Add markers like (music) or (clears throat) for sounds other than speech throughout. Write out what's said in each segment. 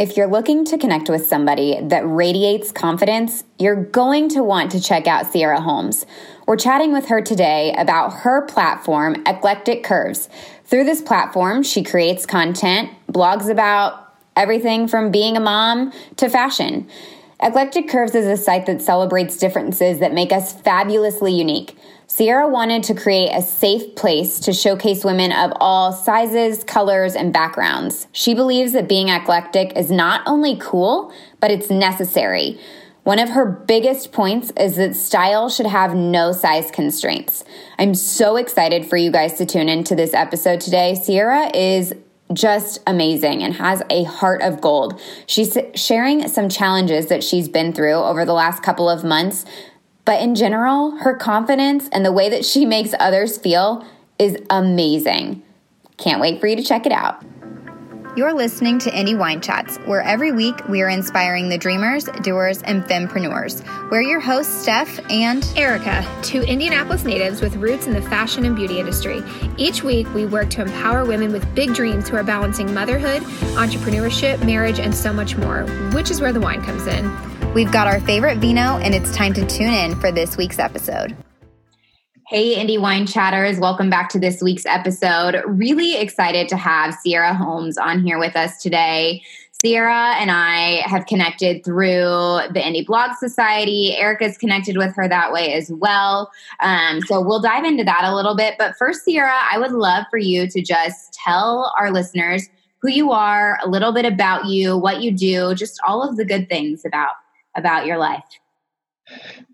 If you're looking to connect with somebody that radiates confidence, you're going to want to check out Sierra Holmes. We're chatting with her today about her platform, Eclectic Kurves. Through this platform, she creates content, blogs about everything from being a mom to fashion. Eclectic Kurves is a site that celebrates differences that make us fabulously unique. Sierra wanted to create a safe place to showcase women of all sizes, colors, and backgrounds. She believes that being eclectic is not only cool, but it's necessary. One of her biggest points is that style should have no size constraints. I'm so excited for you guys to tune into this episode today. Sierra is just amazing and has a heart of gold. She's sharing some challenges that she's been through over the last couple of months but in general, her confidence and the way that she makes others feel is amazing. Can't wait for you to check it out. You're listening to Indie Wine Chats, where every week we are inspiring the dreamers, doers, and fempreneurs. We're your hosts, Steph and Erica, two Indianapolis natives with roots in the fashion and beauty industry. Each week we work to empower women with big dreams who are balancing motherhood, entrepreneurship, marriage, and so much more, which is where the wine comes in. We've got our favorite vino, and it's time to tune in for this week's episode. Hey, Indie Wine Chatters, welcome back to this week's episode. Really excited to have Sierra Holmes on here with us today. Sierra and I have connected through the Indie Blog Society. Erica's connected with her that way as well. Um, so we'll dive into that a little bit. But first, Sierra, I would love for you to just tell our listeners who you are, a little bit about you, what you do, just all of the good things about about your life?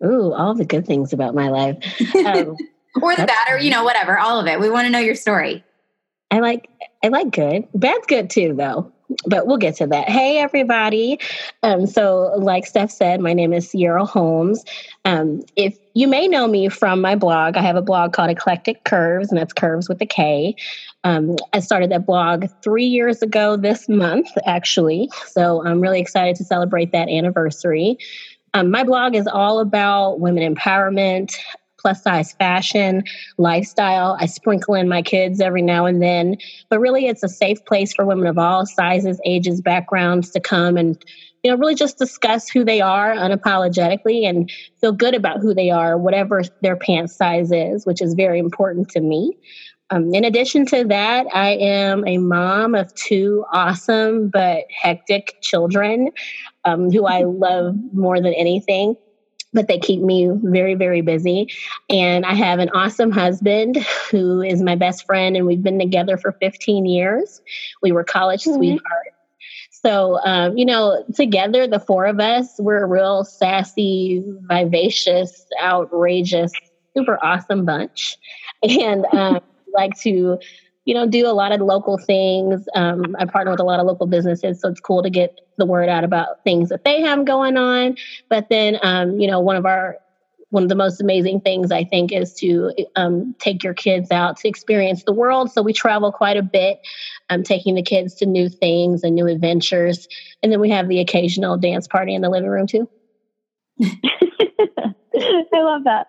Ooh, all the good things about my life. Um, (laughs) or the bad, or you know, whatever, all of it. We want to know your story. I like I like good. Bad's good too, though. But we'll get to that. Hey, everybody. Um, so, like Steph said, my name is Sierra Holmes. Um, if you may know me from my blog, I have a blog called Eclectic Kurves, and that's curves with a K. Um, I started that blog three years ago this month, actually. So, I'm really excited to celebrate that anniversary. Um, my blog is all about women empowerment, plus size fashion, lifestyle. I sprinkle in my kids every now and then, but really it's a safe place for women of all sizes, ages, backgrounds to come and you know really just discuss who they are unapologetically and feel good about who they are whatever their pants size is which is very important to me. Um, in addition to that, I am a mom of two awesome but hectic children um, who I (laughs) love more than anything but they keep me very, very busy. And I have an awesome husband who is my best friend, and we've been together for 15 years. We were college mm-hmm. sweethearts. So, um, you know, together, the four of us, we're a real sassy, vivacious, outrageous, super awesome bunch. (laughs) And um, like to you know, do a lot of local things. Um, I partner with a lot of local businesses, so it's cool to get the word out about things that they have going on. But then, um, you know, one of our one of the most amazing things I think is to um, take your kids out to experience the world. So we travel quite a bit, um, taking the kids to new things and new adventures, and then we have the occasional dance party in the living room too. (laughs) I love that.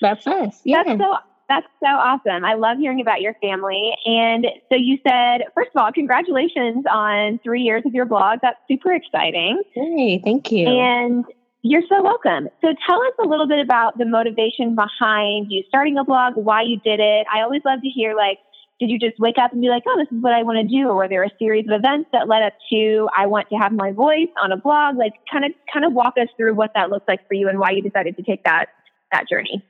That's us. Yeah. That's so that's so awesome. I love hearing about your family. And so you said, first of all, congratulations on three years of your blog. That's super exciting. Hey, thank you. And you're so welcome. So tell us a little bit about the motivation behind you starting a blog, why you did it. I always love to hear like, did you just wake up and be like, oh, this is what I want to do? Or were there a series of events that led up to I want to have my voice on a blog? Like kind of kind of walk us through what that looks like for you and why you decided to take that that journey.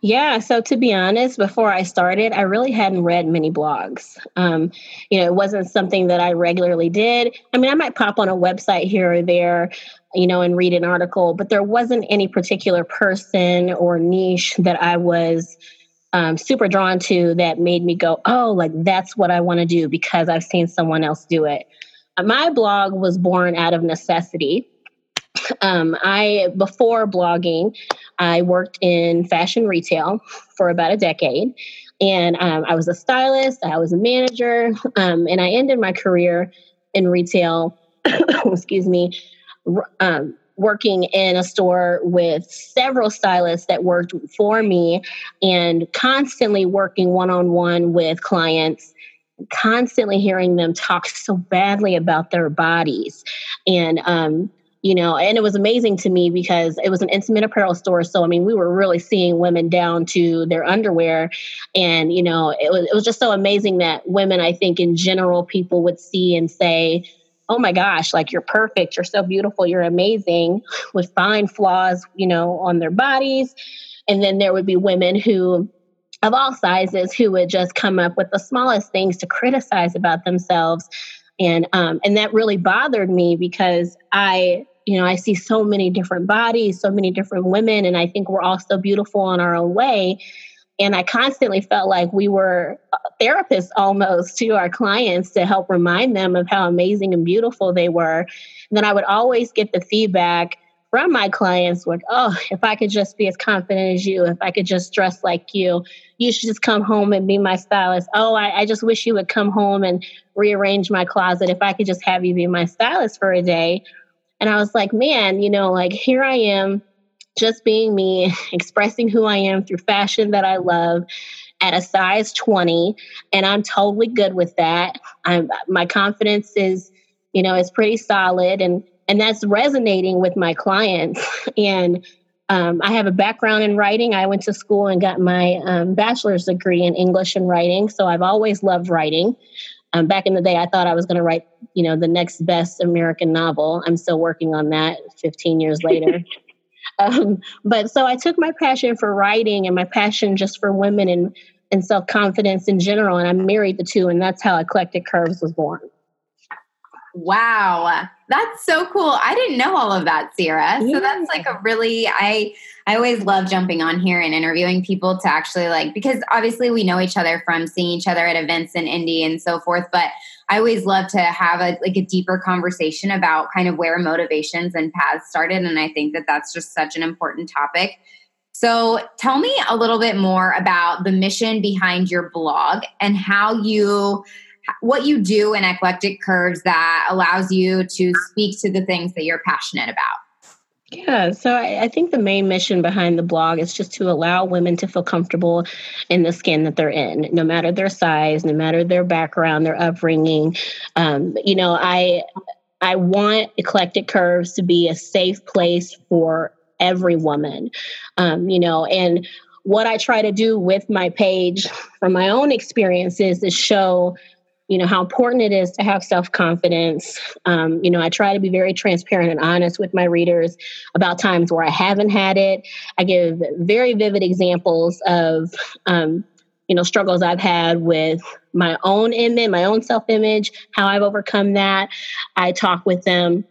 Yeah, so to be honest, before I started, I really hadn't read many blogs. Um, you know, it wasn't something that I regularly did. I mean, I might pop on a website here or there, you know, and read an article, but there wasn't any particular person or niche that I was um, super drawn to that made me go, oh, like that's what I want to do because I've seen someone else do it. Uh, my blog was born out of necessity. Um, I before blogging, I worked in fashion retail for about a decade, and um, I was a stylist. I was a manager, um, and I ended my career in retail. (coughs) excuse me, um, working in a store with several stylists that worked for me, and constantly working one on one with clients constantly hearing them talk so badly about their bodies. And, um, you know, and it was amazing to me because it was an intimate apparel store. So, I mean, we were really seeing women down to their underwear. And, you know, it was, it was just so amazing that women, I think, in general, people would see and say, oh my gosh, like you're perfect, you're so beautiful, you're amazing, with fine flaws, you know, on their bodies. And then there would be women who, of all sizes, who would just come up with the smallest things to criticize about themselves. And um, and that really bothered me because I you know, I see so many different bodies, so many different women, and I think we're all so beautiful in our own way. And I constantly felt like we were uh, therapists almost to our clients to help remind them of how amazing and beautiful they were. And then I would always get the feedback from my clients like, oh, if I could just be as confident as you, if I could just dress like you, you should just come home and be my stylist. Oh, I, I just wish you would come home and rearrange my closet. If I could just have you be my stylist for a day. And I was like, man, you know, like here I am, just being me, (laughs) expressing who I am through fashion that I love at a size 20 and I'm totally good with that. I'm my confidence is, you know, it's pretty solid and and that's resonating with my clients (laughs) and um, I have a background in writing. I went to school and got my um, bachelor's degree in English and writing. So I've always loved writing. Um, back in the day, I thought I was going to write, you know, the next best American novel. I'm still working on that 15 years later. (laughs) um, but so I took my passion for writing and my passion just for women and, and self confidence in general, and I married the two, and that's how Eclectic Kurves was born. Wow. That's so cool. I didn't know all of that, Sierra. Yeah. So that's like a really I I always love jumping on here and interviewing people to actually like because obviously we know each other from seeing each other at events in Indy and so forth, but I always love to have a like a deeper conversation about kind of where motivations and paths started and I think that that's just such an important topic. So, tell me a little bit more about the mission behind your blog and how you what you do in eclectic curves that allows you to speak to the things that you're passionate about yeah, so I, I, think the main mission behind the blog is just to allow women to feel comfortable in the skin that they're in, no matter their size, no matter their background, their upbringing. Um, you know, I I want eclectic curves to be a safe place for every woman. Um, you know, and what I try to do with my page from my own experiences is show you know how important it is to have self-confidence. Um, you know i try to be very transparent and honest with my readers about times where i haven't had it. I give very vivid examples of um, you know struggles i've had with my own image my own self-image how i've overcome that. I talk with them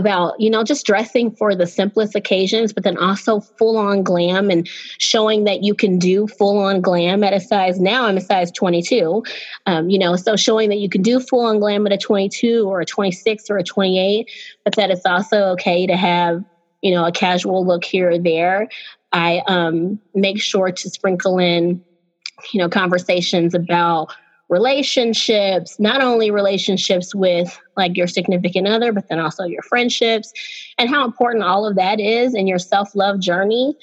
about you know just dressing for the simplest occasions but then also full on glam and showing that you can do full on glam at a size now i'm a size 22 um, you know so showing that you can do full on glam at a 22 or a 26 or a 28 but that it's also okay to have you know a casual look here or there. I um, make sure to sprinkle in you know conversations about relationships, not only relationships with like your significant other, but then also your friendships and how important all of that is in your self love journey.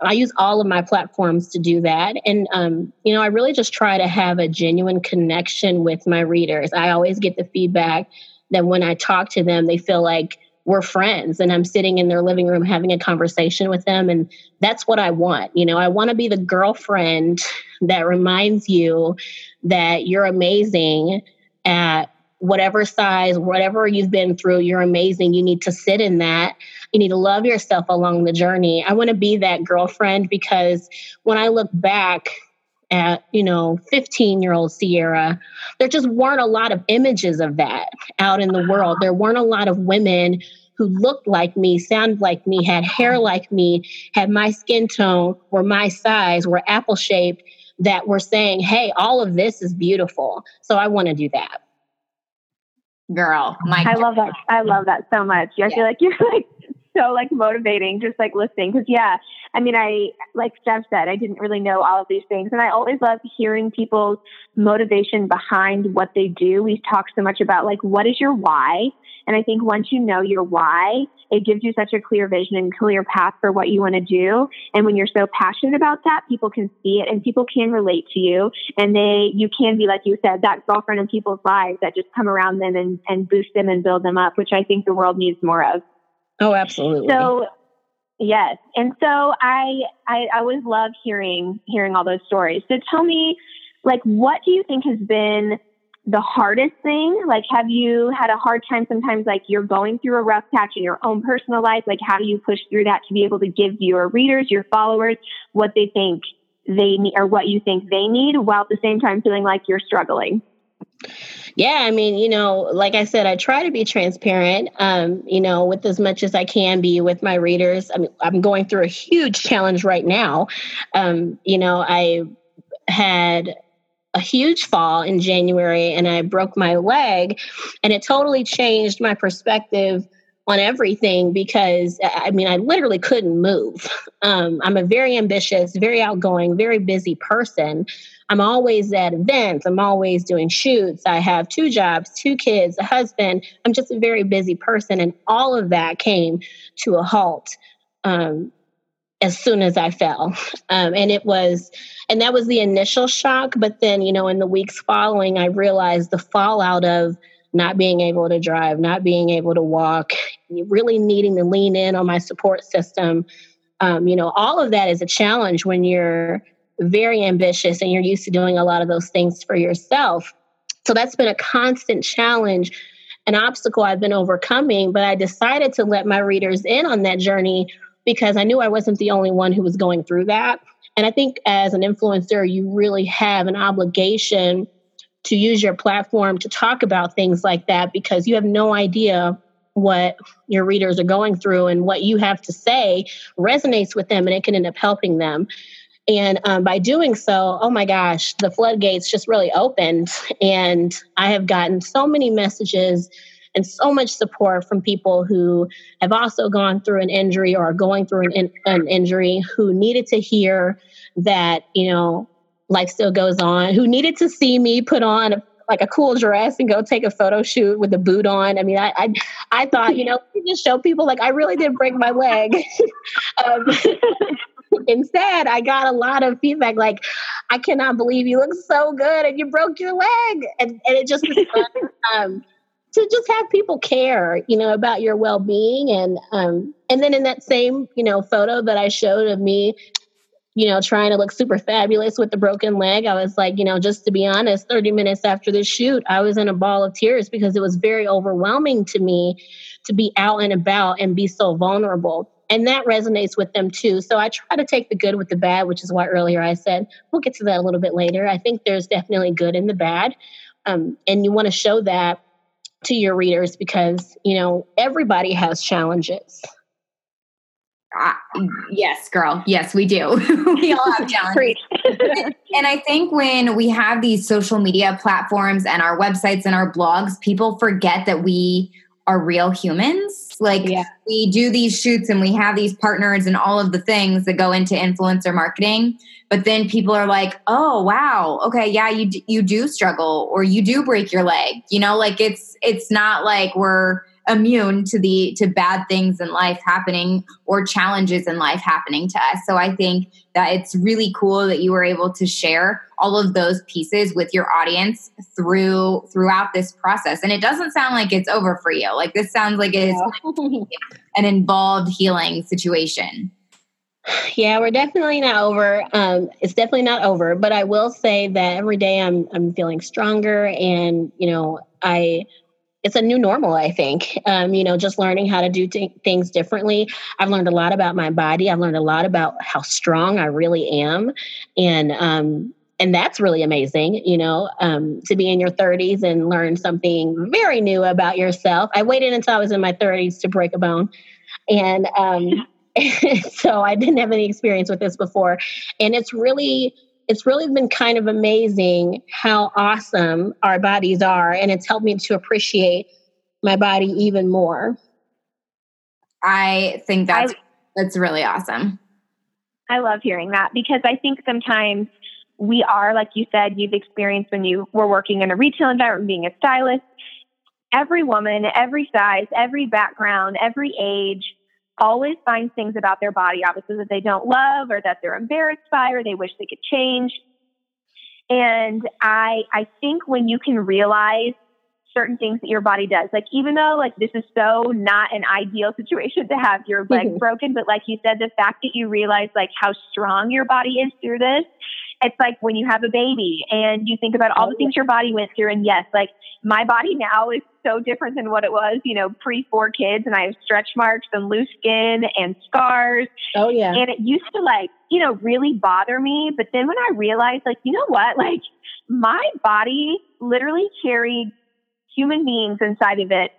I use all of my platforms to do that. And, um, you know, I really just try to have a genuine connection with my readers. I always get the feedback that when I talk to them, they feel like we're friends and I'm sitting in their living room having a conversation with them. And that's what I want. You know, I want to be the girlfriend that reminds you that you're amazing at whatever size, whatever you've been through, you're amazing. You need to sit in that. You need to love yourself along the journey. I want to be that girlfriend because when I look back, at you know 15 year old sierra there just weren't a lot of images of that out in the world there weren't a lot of women who looked like me sounded like me had hair like me had my skin tone were my size were apple shaped that were saying, hey, all of this is beautiful. So I want to do that. Girl, my I love that. I love that so much. I yeah. feel like (laughs) you're like so like motivating just like listening because yeah i mean i like steph said i didn't really know all of these things and i always love hearing people's motivation behind what they do. We talk so much about like what is your why? And i think once you know your why it gives you such a clear vision and clear path for what you want to do. And when you're so passionate about that people can see it and people can relate to you. And they you can be like you said that girlfriend in people's lives that just come around them and, and boost them and build them up which i think the world needs more of Oh, absolutely. So yes. And so I, I always love hearing hearing all those stories. So tell me, like, what do you think has been the hardest thing? Like, have you had a hard time sometimes, like, you're going through a rough patch in your own personal life? Like, how do you push through that to be able to give your readers, your followers, what they think they need or what you think they need while at the same time feeling like you're struggling? Yeah, I mean, you know, like I said, I try to be transparent, um, you know, with as much as I can be with my readers. I mean, I'm going through a huge challenge right now. Um, you know, I had a huge fall in January and I broke my leg, and it totally changed my perspective on everything because I mean, I literally couldn't move. (laughs) Um, I'm a very ambitious, very outgoing, very busy person. I'm always at events. I'm always doing shoots. I have two jobs, two kids, a husband. I'm just a very busy person. And all of that came to a halt um, as soon as I fell. (laughs) Um, and it was, and that was the initial shock. But then, you know, in the weeks following, I realized the fallout of not being able to drive, not being able to walk, really needing to lean in on my support system. Um, you know, all of that is a challenge when you're very ambitious and you're used to doing a lot of those things for yourself. So that's been a constant challenge, an obstacle I've been overcoming. But I decided to let my readers in on that journey because I knew I wasn't the only one who was going through that. And I think as an influencer, you really have an obligation to use your platform to talk about things like that because you have no idea what your readers are going through and what you have to say resonates with them and it can end up helping them. And um, by doing so, oh my gosh, the floodgates just really opened. And I have gotten so many messages and so much support from people who have also gone through an injury or are going through an, an injury who needed to hear that, you know, life still goes on, who needed to see me put on like a cool dress and go take a photo shoot with a boot on. I mean, I I, I thought, you know, just show people like I really did break my leg. (laughs) um, (laughs) instead, I got a lot of feedback like, I cannot believe you look so good and you broke your leg. And, and it just was fun (laughs) um, to just have people care, you know, about your well being. And, um, and then in that same, you know, photo that I showed of me, you know, trying to look super fabulous with the broken leg, I was like, you know, just to be honest, 30 minutes after the shoot, I was in a ball of tears because it was very overwhelming to me to be out and about and be so vulnerable and that resonates with them too. So I try to take the good with the bad, which is why earlier I said we'll get to that a little bit later. I think there's definitely good in the bad, um, and you want to show that to your readers because you know everybody has challenges. Uh, yes, girl. Yes, we do. (laughs) we all have (laughs) challenges. (laughs) and I think when we have these social media platforms and our websites and our blogs, people forget that we are real humans. Like yeah. we do these shoots and we have these partners and all of the things that go into influencer marketing. But then people are like, "Oh, wow. Okay, yeah, you d- you do struggle or you do break your leg." You know, like it's it's not like we're immune to the to bad things in life happening or challenges in life happening to us. So I think that it's really cool that you were able to share all of those pieces with your audience through throughout this process. And it doesn't sound like it's over for you. Like this sounds like it's (laughs) an involved healing situation. Yeah, we're definitely not over. Um, it's definitely not over, but I will say that every day I'm I'm feeling stronger, and you know I it's a new normal i think. Um, you know just learning how to do t- things differently. I've learned a lot about my body. I've learned a lot about how strong i really am. And um, and that's really amazing you know um, to be in your 30s and learn something very new about yourself. I waited until i was in my 30s to break a bone. And um, (laughs) so i didn't have any experience with this before. And it's really it's really been kind of amazing how awesome our bodies are. And it's helped me to appreciate my body even more. I think that's I, that's really awesome. I love hearing that because I think sometimes we are, like you said, you've experienced when you were working in a retail environment, being a stylist. Every woman, every size, every background, every age always finds things about their body, obviously, that they don't love or that they're embarrassed by or they wish they could change. And I, I think when you can realize certain things that your body does. Like even though like this is so not an ideal situation to have your leg mm-hmm. broken, but like you said, the fact that you realize like how strong your body is through this, it's like when you have a baby and you think about all the things your body went through. And yes, like my body now is so different than what it was, you know, pre four kids, and I have stretch marks and loose skin and scars. Oh yeah. And it used to like, you know, really bother me. But then when I realized, like, you know what, like my body literally carried human beings inside of it.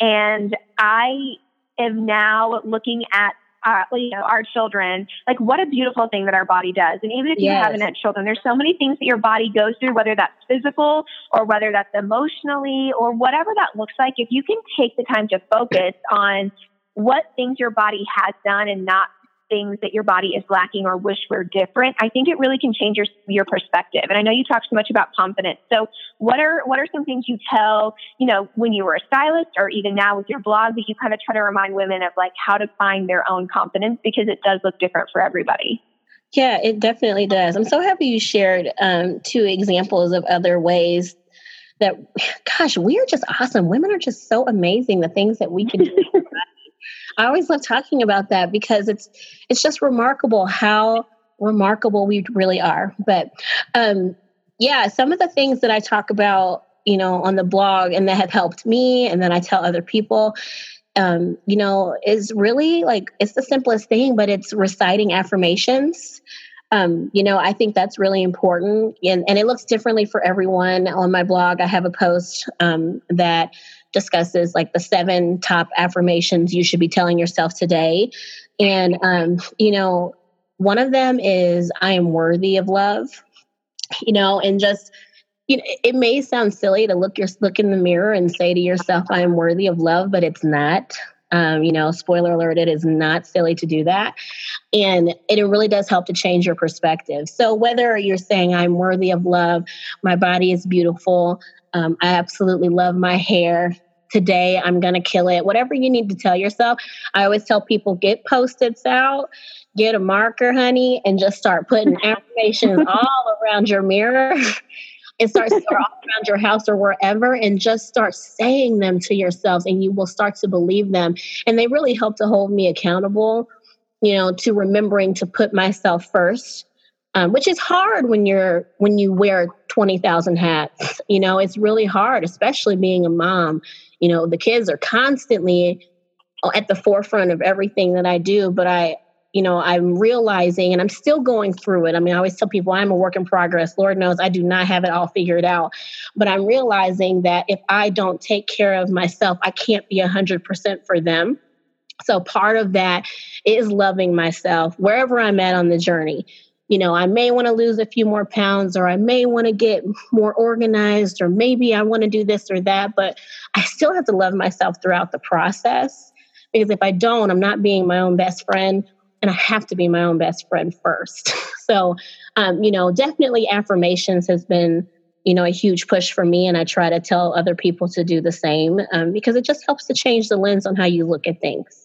And I am now looking at uh, you know, our children, like what a beautiful thing that our body does. And even if you haven't had children, there's so many things that your body goes through, whether that's physical or whether that's emotionally or whatever that looks like. If you can take the time to focus on what things your body has done and not things that your body is lacking or wish were different, I think it really can change your your perspective. And I know you talk so much about confidence. So what are what are some things you tell, you know, when you were a stylist or even now with your blog that you kind of try to remind women of like how to find their own confidence because it does look different for everybody. Yeah, it definitely does. I'm so happy you shared um, two examples of other ways that, gosh, we are just awesome. Women are just so amazing. The things that we can do (laughs) I always love talking about that because it's it's just remarkable how remarkable we really are. But um, yeah, some of the things that I talk about, you know, on the blog and that have helped me, and then I tell other people, um, you know, is really like it's the simplest thing, but it's reciting affirmations. Um, you know, I think that's really important, and, and it looks differently for everyone. On my blog, I have a post um, that discusses like the seven top affirmations you should be telling yourself today. And, um, you know, one of them is, I am worthy of love, you know, and just, you know, it may sound silly to look your look in the mirror and say to yourself, "I am worthy of love," but it's not. Um, you know, spoiler alert: it is not silly to do that, and it really does help to change your perspective. So whether you're saying, "I'm worthy of love," "My body is beautiful," um, "I absolutely love my hair," today I'm going to kill it. Whatever you need to tell yourself. I always tell people get post-its out, get a marker, honey, and just start putting (laughs) affirmations all around your mirror. (laughs) and start, all around your house or wherever and just start saying them to yourself and you will start to believe them and they really help to hold me accountable you know to remembering to put myself first um, which is hard when you're when you wear 20,000 hats you know it's really hard especially being a mom you know the kids are constantly uh, at the forefront of everything that i do but i you know i'm realizing and i'm still going through it. I mean i always tell people i'm a work in progress. Lord knows i do not have it all figured out. But i'm realizing that if i don't take care of myself i can't be 100% for them. So part of that is loving myself wherever i'm at on the journey you know, I may want to lose a few more pounds or I may want to get more organized or maybe I want to do this or that, but I still have to love myself throughout the process because if I don't, I'm not being my own best friend and I have to be my own best friend first. (laughs) so, um, you know, definitely affirmations has been, you know, a huge push for me. And I try to tell other people to do the same um, because it just helps to change the lens on how you look at things.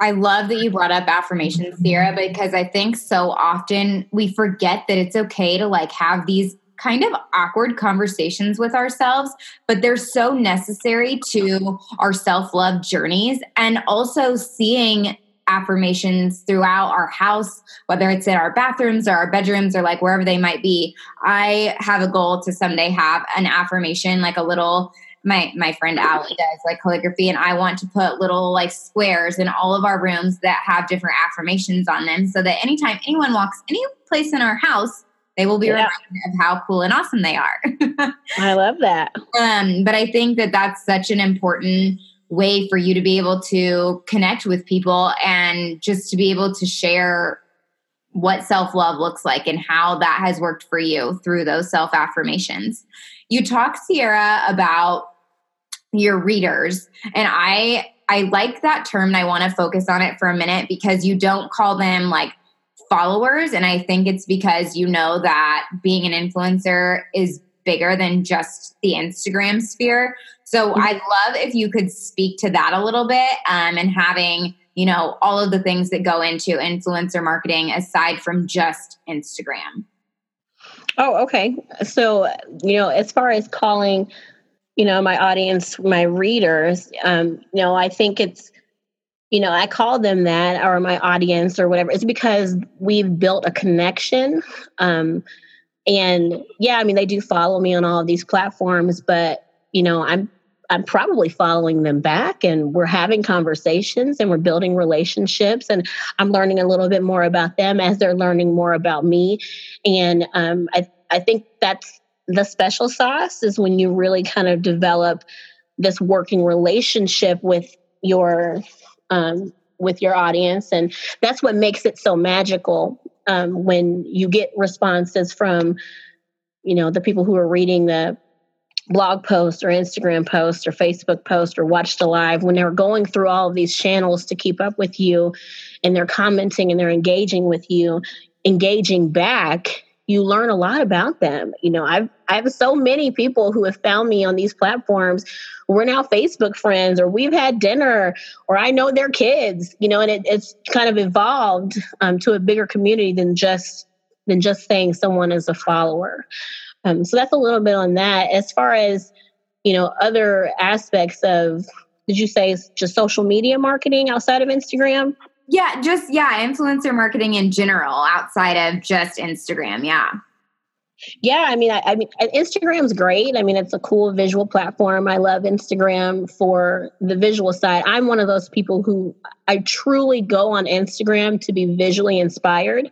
I love that you brought up affirmations, Sierra, because I think so often we forget that it's okay to like have these kind of awkward conversations with ourselves, but they're so necessary to our self love journeys and also seeing affirmations throughout our house, whether it's in our bathrooms or our bedrooms or like wherever they might be. I have a goal to someday have an affirmation, like a little my my friend Allie does like calligraphy, and I want to put little like squares in all of our rooms that have different affirmations on them, so that anytime anyone walks any place in our house, they will be yeah. reminded of how cool and awesome they are. (laughs) I love that. Um, but I think that that's such an important way for you to be able to connect with people and just to be able to share what self love looks like and how that has worked for you through those self affirmations. You talk, Sierra, about your readers, and I I like that term and I want to focus on it for a minute because you don't call them like followers. And I think it's because you know that being an influencer is bigger than just the Instagram sphere. So mm-hmm. I'd love if you could speak to that a little bit um, and having, you know, all of the things that go into influencer marketing aside from just Instagram. Oh, okay. So, you know, as far as calling, you know, my audience, my readers, um, you know, I think it's, you know, I call them that or my audience or whatever. It's because we've built a connection. Um, and yeah, I mean, they do follow me on all of these platforms, but you know, I'm I'm probably following them back and we're having conversations and we're building relationships and I'm learning a little bit more about them as they're learning more about me. And um, I, I think that's the special sauce is when you really kind of develop this working relationship with your um, with your audience. And that's what makes it so magical um, when you get responses from you know the people who are reading the blog post or Instagram post or Facebook post or watch the live when they're going through all of these channels to keep up with you and they're commenting and they're engaging with you, engaging back, you learn a lot about them. You know, I've I have so many people who have found me on these platforms. We're now Facebook friends, or we've had dinner, or I know their kids. You know, and it, it's kind of evolved um, to a bigger community than just than just saying someone is a follower. Um, so that's a little bit on that. As far as you know, other aspects of did you say just social media marketing outside of Instagram? Yeah, just yeah, influencer marketing in general outside of just Instagram. Yeah. Yeah, I mean, I, I, mean, Instagram's great. I mean, it's a cool visual platform. I love Instagram for the visual side. I'm one of those people who I truly go on Instagram to be visually inspired.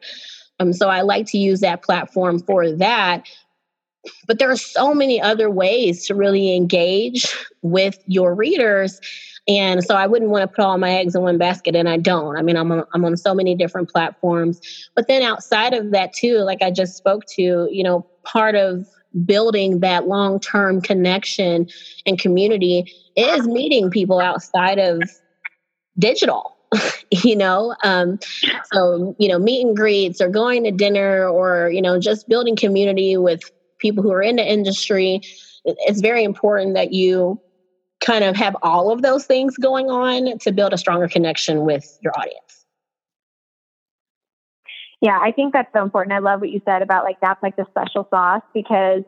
Um, so I like to use that platform for that. But there are so many other ways to really engage with your readers. And so I wouldn't want to put all my eggs in one basket, and I don't. I mean, I'm on, I'm on so many different platforms. But then outside of that, too, like I just spoke to, you know, part of building that long term connection and community is meeting people outside of digital (laughs) you know um, so you know meet and greets or going to dinner or you know just building community with people who are in the industry. It's very important that you kind of have all of those things going on to build a stronger connection with your audience. Yeah, I think that's so important. I love what you said about like that's like the special sauce because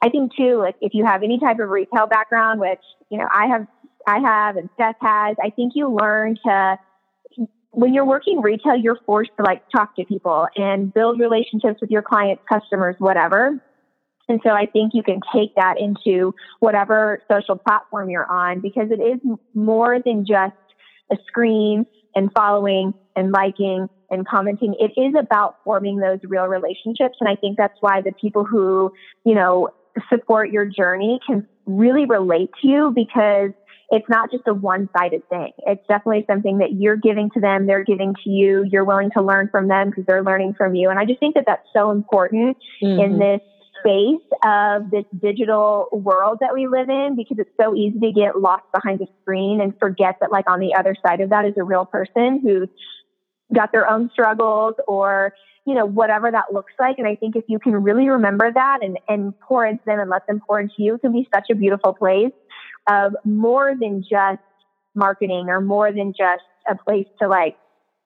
I think too, like if you have any type of retail background, which, you know, I have I have and Steph has, I think you learn to when you're working retail, you're forced to like talk to people and build relationships with your clients, customers, whatever. And so I think you can take that into whatever social platform you're on because it is more than just a screen and following and liking and commenting. It is about forming those real relationships. And I think that's why the people who, you know, support your journey can really relate to you because it's not just a one sided thing. It's definitely something that you're giving to them, they're giving to you, you're willing to learn from them because they're learning from you. And I just think that that's so important mm-hmm. in this space of this digital world that we live in because it's so easy to get lost behind a screen and forget that like on the other side of that is a real person who's got their own struggles or you know whatever that looks like. And i think if you can really remember that and and pour into them and let them pour into you it can be such a beautiful place of more than just marketing or more than just a place to like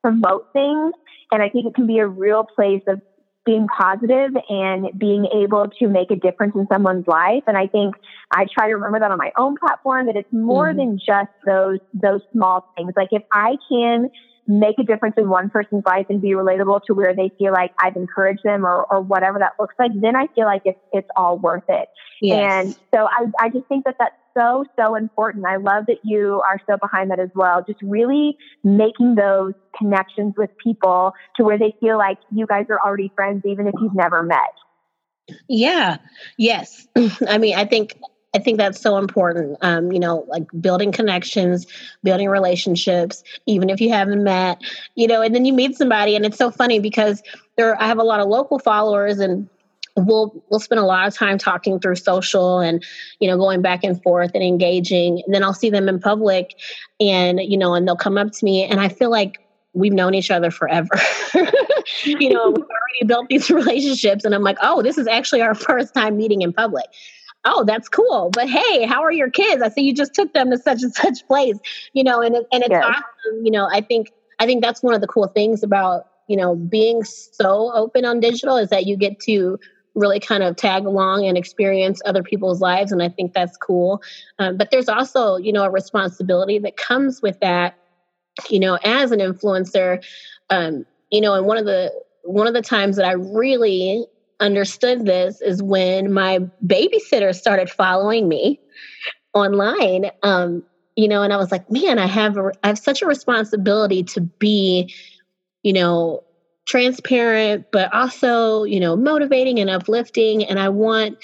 promote things. And i think it can be a real place of being positive and being able to make a difference in someone's life. And I think I try to remember that on my own platform that it's more mm-hmm. than just those those small things. Like if I can make a difference in one person's life and be relatable to where they feel like I've encouraged them or, or whatever that looks like, then I feel like it's, it's all worth it. Yes. And so I, I just think that that's so, so important. I love that you are so behind that as well. Just really making those connections with people to where they feel like you guys are already friends, even if you've never met. Yeah. Yes. (clears throat) I mean, I think I think that's so important. Um, you know, like building connections, building relationships, even if you haven't met, you know, and then you meet somebody and it's so funny because there I have a lot of local followers and we'll we'll spend a lot of time talking through social and you know going back and forth and engaging. And then i'll see them in public and you know and they'll come up to me and i feel like we've known each other forever. (laughs) You know we've already built these (laughs) relationships and i'm like oh this is actually our (laughs) first time meeting in public. Oh that's cool but hey how are your kids? I see you just took them to such and such place. You know and, and it's yes. awesome. You know i think i think that's one of the cool things about you know being so open on digital is that you get to really kind of tag along and experience other people's lives and i think that's cool. Um, but there's also you know a responsibility that comes with that you know as an influencer. Um, you know and one of the one of the times that i really understood this is when my babysitter started following me online um, you know and i was like man i have a, i have such a responsibility to be you know transparent but also you know motivating and uplifting. And i want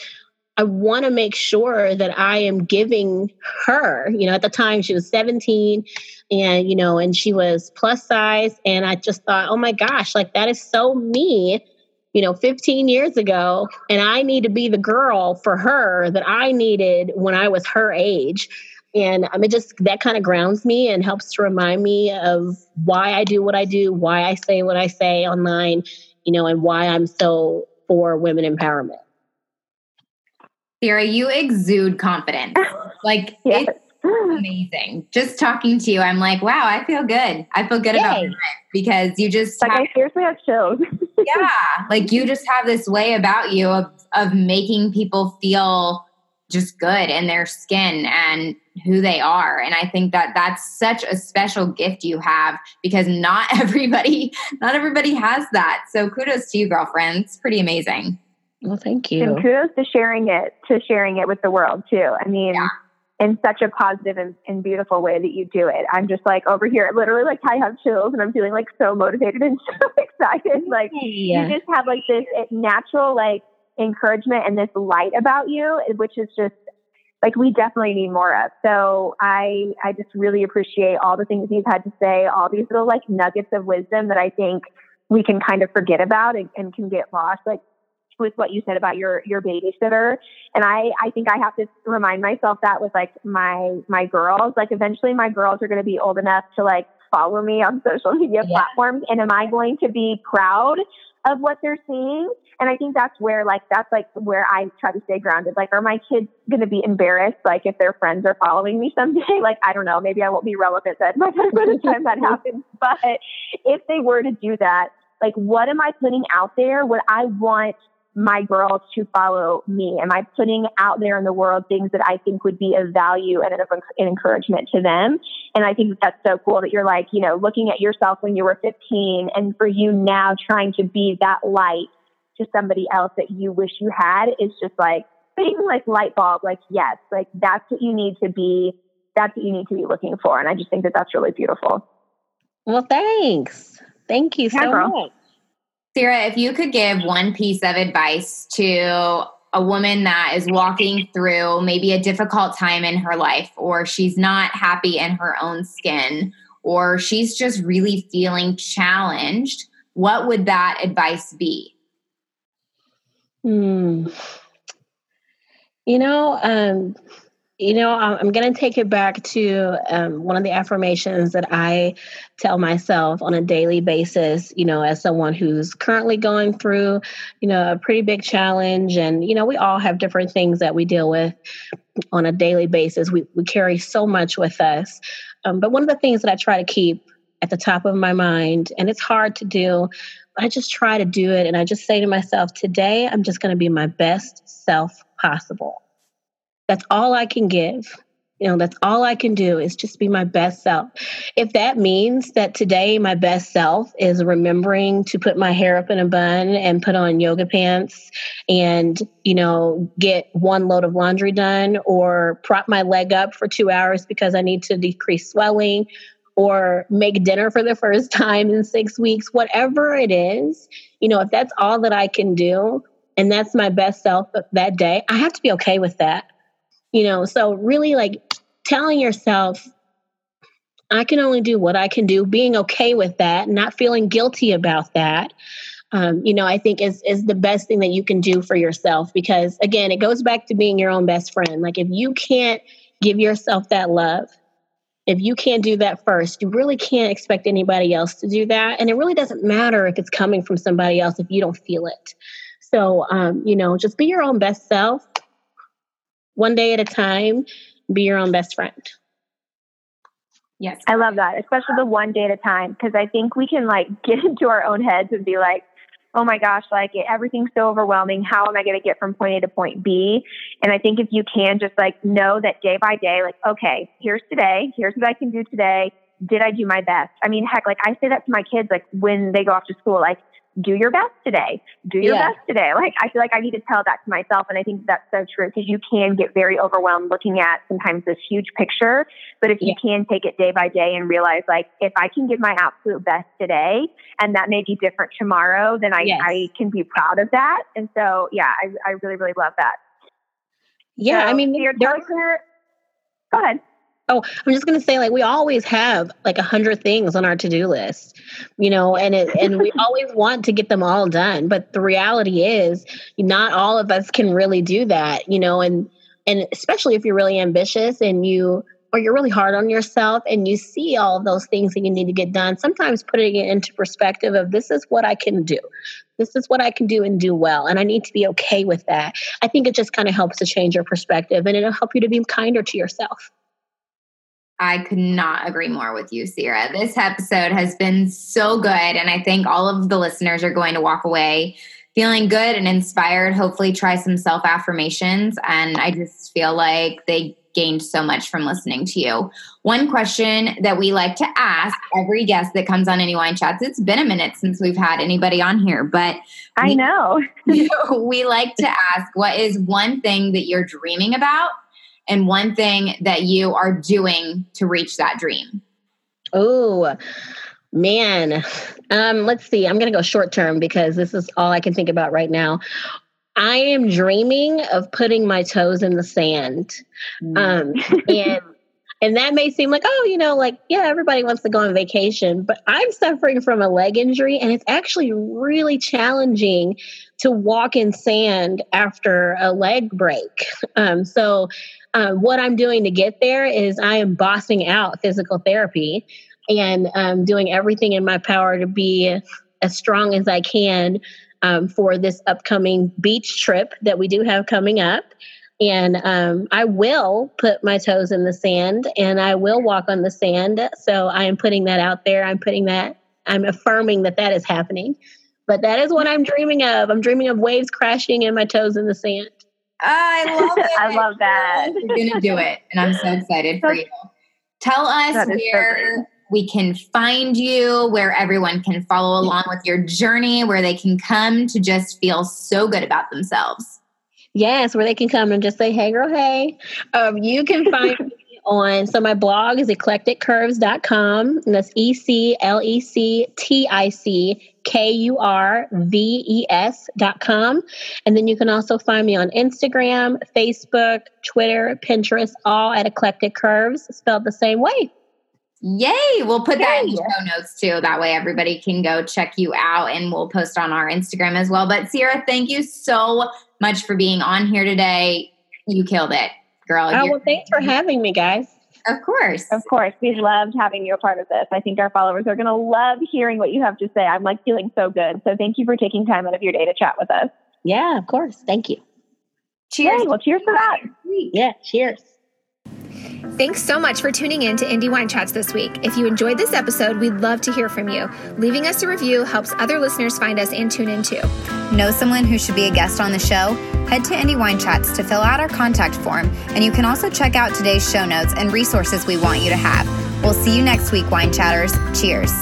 i want to make sure that i am giving her you know at the time she was 17 and you know and she was plus size. And i just thought oh my gosh like that is so me you know 15 years ago. And i need to be the girl for her that i needed when i was her age and um, it just that kind of grounds me and helps to remind me of why I do what I do, why I say what I say online, you know, and why I'm so for women empowerment. Sierra, you exude confidence. (laughs) Like yes. it's amazing. Just talking to you, I'm like, wow, I feel good. I feel good Yay. about it because you just like have, I seriously have chills. (laughs) yeah, like you just have this way about you of of making people feel just good in their skin and who they are. And i think that that's such a special gift you have because not (laughs) everybody not everybody has that. So kudos to you girlfriend. It's pretty amazing. Well thank you. And kudos to sharing it to sharing it with the world too. I mean yeah. in such a positive and, and, beautiful way that you do it. I'm just like over here literally like i have chills and i'm feeling like so motivated and (laughs) so excited. Like yeah. you just have like this natural like encouragement and this light about you which is just like we definitely need more of. So I I just really appreciate all the things you've had to say, all these little like nuggets of wisdom that I think we can kind of forget about and, and can get lost. Like with what you said about your your babysitter and i i think i have to remind myself that with like my my girls like eventually my girls are going to be old enough to like follow me on (laughs) social media yeah. platforms and am i going to be proud of what they're seeing. And I think that's where like that's like where I try to stay grounded. Like, are my kids gonna be embarrassed like if their friends are following me someday? (laughs) Like, I don't know, maybe I won't be relevant (laughs) by the time that happens. (laughs) But if they were to do that, like what am I putting out there? What I want my girls to follow me? Am I putting out there in the world things that I think would be of value and of an encouragement to them? And I think that's so cool that you're like, you know, looking at yourself when you were 15 and for you now trying to be that light to somebody else that you wish you had is just like being like light bulb, like, yes, like that's what you need to be. That's what you need to be looking for. And I just think that that's really beautiful. Well, thanks. Thank you so much. Sierra, if you could give one piece of advice to a woman that is walking through maybe a difficult time in her life, or she's not happy in her own skin, or she's just really feeling challenged, what would that advice be? Hmm. You know, um, you know, I'm going to take it back to um, one of the affirmations that I tell myself on a daily basis, you know, as someone who's currently going through, you know, a pretty big challenge. And, you know, we all have different things that we deal with on a daily basis. We, we carry so much with us. Um, but one of the things that I try to keep at the top of my mind, and it's hard to do, I just try to do it. And I just say to myself, today, I'm just going to be my best self possible that's all I can give. You know, that's all I can do is just be my best self. If that means that today my best self is remembering to put my hair up in a bun and put on yoga pants and, you know, get one load of laundry done or prop my leg up for two hours because I need to decrease swelling or make dinner for the (laughs) first time in six weeks, whatever it is, you know, if that's all that I can do and that's my best self that day, I have to be okay with that you know so really like telling yourself i can only do what i can do being okay with that not feeling guilty about that um, you know, I think is is the best thing that you can do for yourself because again, it goes back to being your own best friend. Like if you can't give yourself that love, if you can't do that first, you really can't expect anybody else to do that. And it really doesn't matter if it's coming from somebody else if you don't feel it. So, um, you know, just be your own best self, one day at a time, be your own best friend. Yes. I love that, especially the one day at a time, because I think we can like (laughs) get into our own heads and be like, oh my gosh, like everything's so overwhelming. How am I going to get from point A to point B? And I think if you can just like know that day by day, like, okay, here's today, here's what I can do today. Did I do my best? I mean, heck, like I say that to my kids, like when they go off to school, like, do your best today. Do your yeah. best today. Like I feel like I need to tell that to myself. And I think that's so true because you can get very overwhelmed looking at sometimes this huge picture. But if yeah. you can take it day by day and realize like if I can give my absolute best today and that may be different tomorrow, then I, yes. I can be proud of that. And so yeah, I, I really, really love that. Yeah, so, I mean, your go ahead. Oh, I'm just going to say, like, we always have like a hundred things on our to do list, you know, and it, and we (laughs) always want to get them all done. But the reality is, not all of us can really do that, you know, and and especially if you're really ambitious and you or you're really hard on yourself and you see all those things that you need to get done. Sometimes putting it into perspective of this is what I can do. This is what I can do and do well. And I need to be okay with that. I think it just kind of helps to change your perspective and it'll help you to be kinder to yourself. I could not agree more with you, Sierra. This episode has been so good. And I think all of the listeners are going to walk away feeling good and inspired. Hopefully, try some self affirmations. And I just feel like they gained so much from listening to you. One question that we like to ask every guest that comes on Indie Wine Chats, it's been a minute since we've had anybody on here, but I we, know. (laughs) we like to ask what is one thing that you're dreaming about and one thing that you are doing to reach that dream? Oh, man. Um, let's see. I'm going to go short term because this is all I can think about right now. I am dreaming of putting my toes in the sand. Mm. Um, and and that may seem like, oh, you know, like, yeah, everybody wants to go on vacation, but I'm suffering from a leg injury and it's actually really challenging to walk in sand after a leg break. Um, so um, what I'm doing to get there is I am bossing out physical therapy and um, doing everything in my power to be as strong as I can um, for this upcoming beach trip that we do have coming up. And um, I will put my toes in the sand and I will walk on the sand. So I am putting that out there. I'm putting that, I'm affirming that that is happening. But that is what I'm dreaming of. I'm dreaming of waves crashing and my toes in the sand. I love it. (laughs) I love that. You're going to do it. And I'm so excited for you. Tell us where so we can find you, where everyone can follow along with your journey, where they can come to just feel so good about themselves. Yes, where they can come and just say, hey, girl, hey. Um, you can find (laughs) on, so my blog is eclectickurves.com, and that's E C L E C T I C K U R V E S dot com. And then you can also find me on Instagram, Facebook, Twitter, Pinterest, all at Eclectic Kurves, spelled the same way. Yay! We'll put Yay. that in the show notes too. That way everybody can go check you out and we'll post on our Instagram as well. But Sierra, thank you so much for being on here today. You killed it, girl. Oh, well, thanks for having me, guys. Of course. Of course. We loved having you a part of this. I think our followers are going to love hearing what you have to say. I'm like feeling so good. So thank you for taking time out of your day to chat with us. Yeah, of course. Thank you. Cheers. Yay, well, cheers for that. Yeah, cheers. Thanks so much for tuning in to Indie Wine Chats this week. If you enjoyed this episode, we'd love to hear from you. Leaving us a review helps other listeners find us and tune in too. Know someone who should be a guest on the show? Head to Indie Wine Chats to fill out our contact form, and you can also check out today's show notes and resources we want you to have. We'll see you next week, Wine Chatters. Cheers.